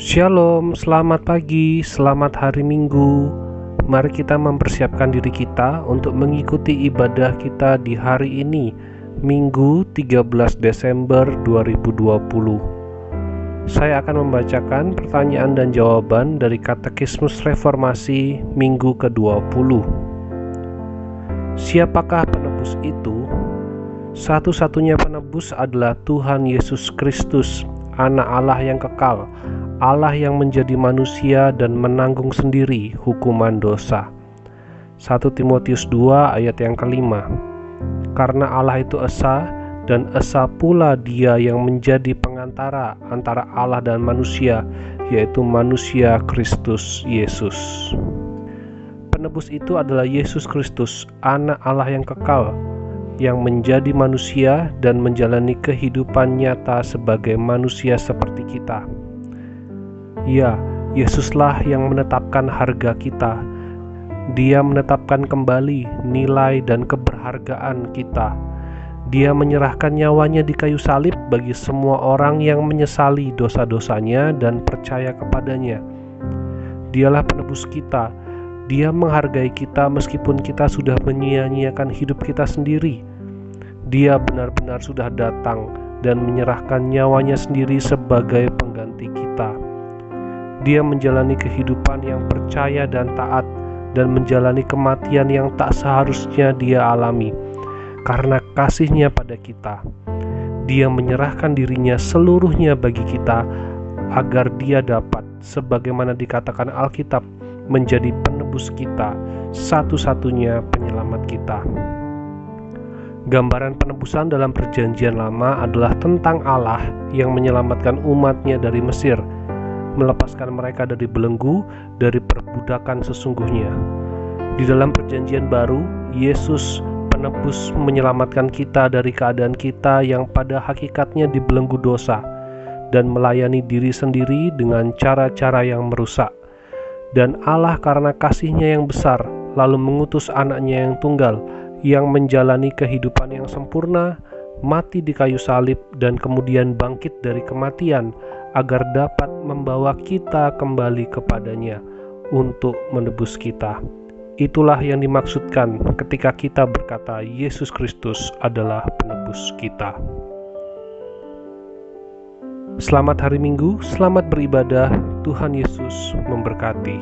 Shalom, selamat pagi, selamat hari Minggu. Mari kita mempersiapkan diri kita untuk mengikuti ibadah kita di hari ini, Minggu 13 Desember 2020. Saya akan membacakan pertanyaan dan jawaban dari Katekismus Reformasi Minggu ke-20. Siapakah penebus itu? Satu-satunya penebus adalah Tuhan Yesus Kristus, Anak Allah yang kekal, Allah yang menjadi manusia dan menanggung sendiri hukuman dosa. 1 Timotius 2 ayat yang kelima Karena Allah itu Esa dan Esa pula dia yang menjadi pengantara antara Allah dan manusia yaitu manusia Kristus Yesus. Penebus itu adalah Yesus Kristus, anak Allah yang kekal, yang menjadi manusia dan menjalani kehidupan nyata sebagai manusia seperti kita. Ya, Yesuslah yang menetapkan harga kita. Dia menetapkan kembali nilai dan keberhargaan kita. Dia menyerahkan nyawanya di kayu salib bagi semua orang yang menyesali dosa-dosanya dan percaya kepadanya. Dialah penebus kita. Dia menghargai kita meskipun kita sudah menyia-nyiakan hidup kita sendiri. Dia benar-benar sudah datang dan menyerahkan nyawanya sendiri sebagai pengganti kita. Dia menjalani kehidupan yang percaya dan taat dan menjalani kematian yang tak seharusnya dia alami karena kasihnya pada kita. Dia menyerahkan dirinya seluruhnya bagi kita agar dia dapat, sebagaimana dikatakan Alkitab, menjadi penebus kita, satu-satunya penyelamat kita. Gambaran penebusan dalam perjanjian lama adalah tentang Allah yang menyelamatkan umatnya dari Mesir – melepaskan mereka dari belenggu, dari perbudakan sesungguhnya. Di dalam Perjanjian Baru, Yesus penebus menyelamatkan kita dari keadaan kita yang pada hakikatnya dibelenggu dosa dan melayani diri sendiri dengan cara-cara yang merusak. Dan Allah karena kasihnya yang besar lalu mengutus anaknya yang tunggal yang menjalani kehidupan yang sempurna, mati di kayu salib dan kemudian bangkit dari kematian agar dapat membawa kita kembali kepadanya untuk menebus kita. Itulah yang dimaksudkan ketika kita berkata Yesus Kristus adalah penebus kita. Selamat hari Minggu, selamat beribadah. Tuhan Yesus memberkati.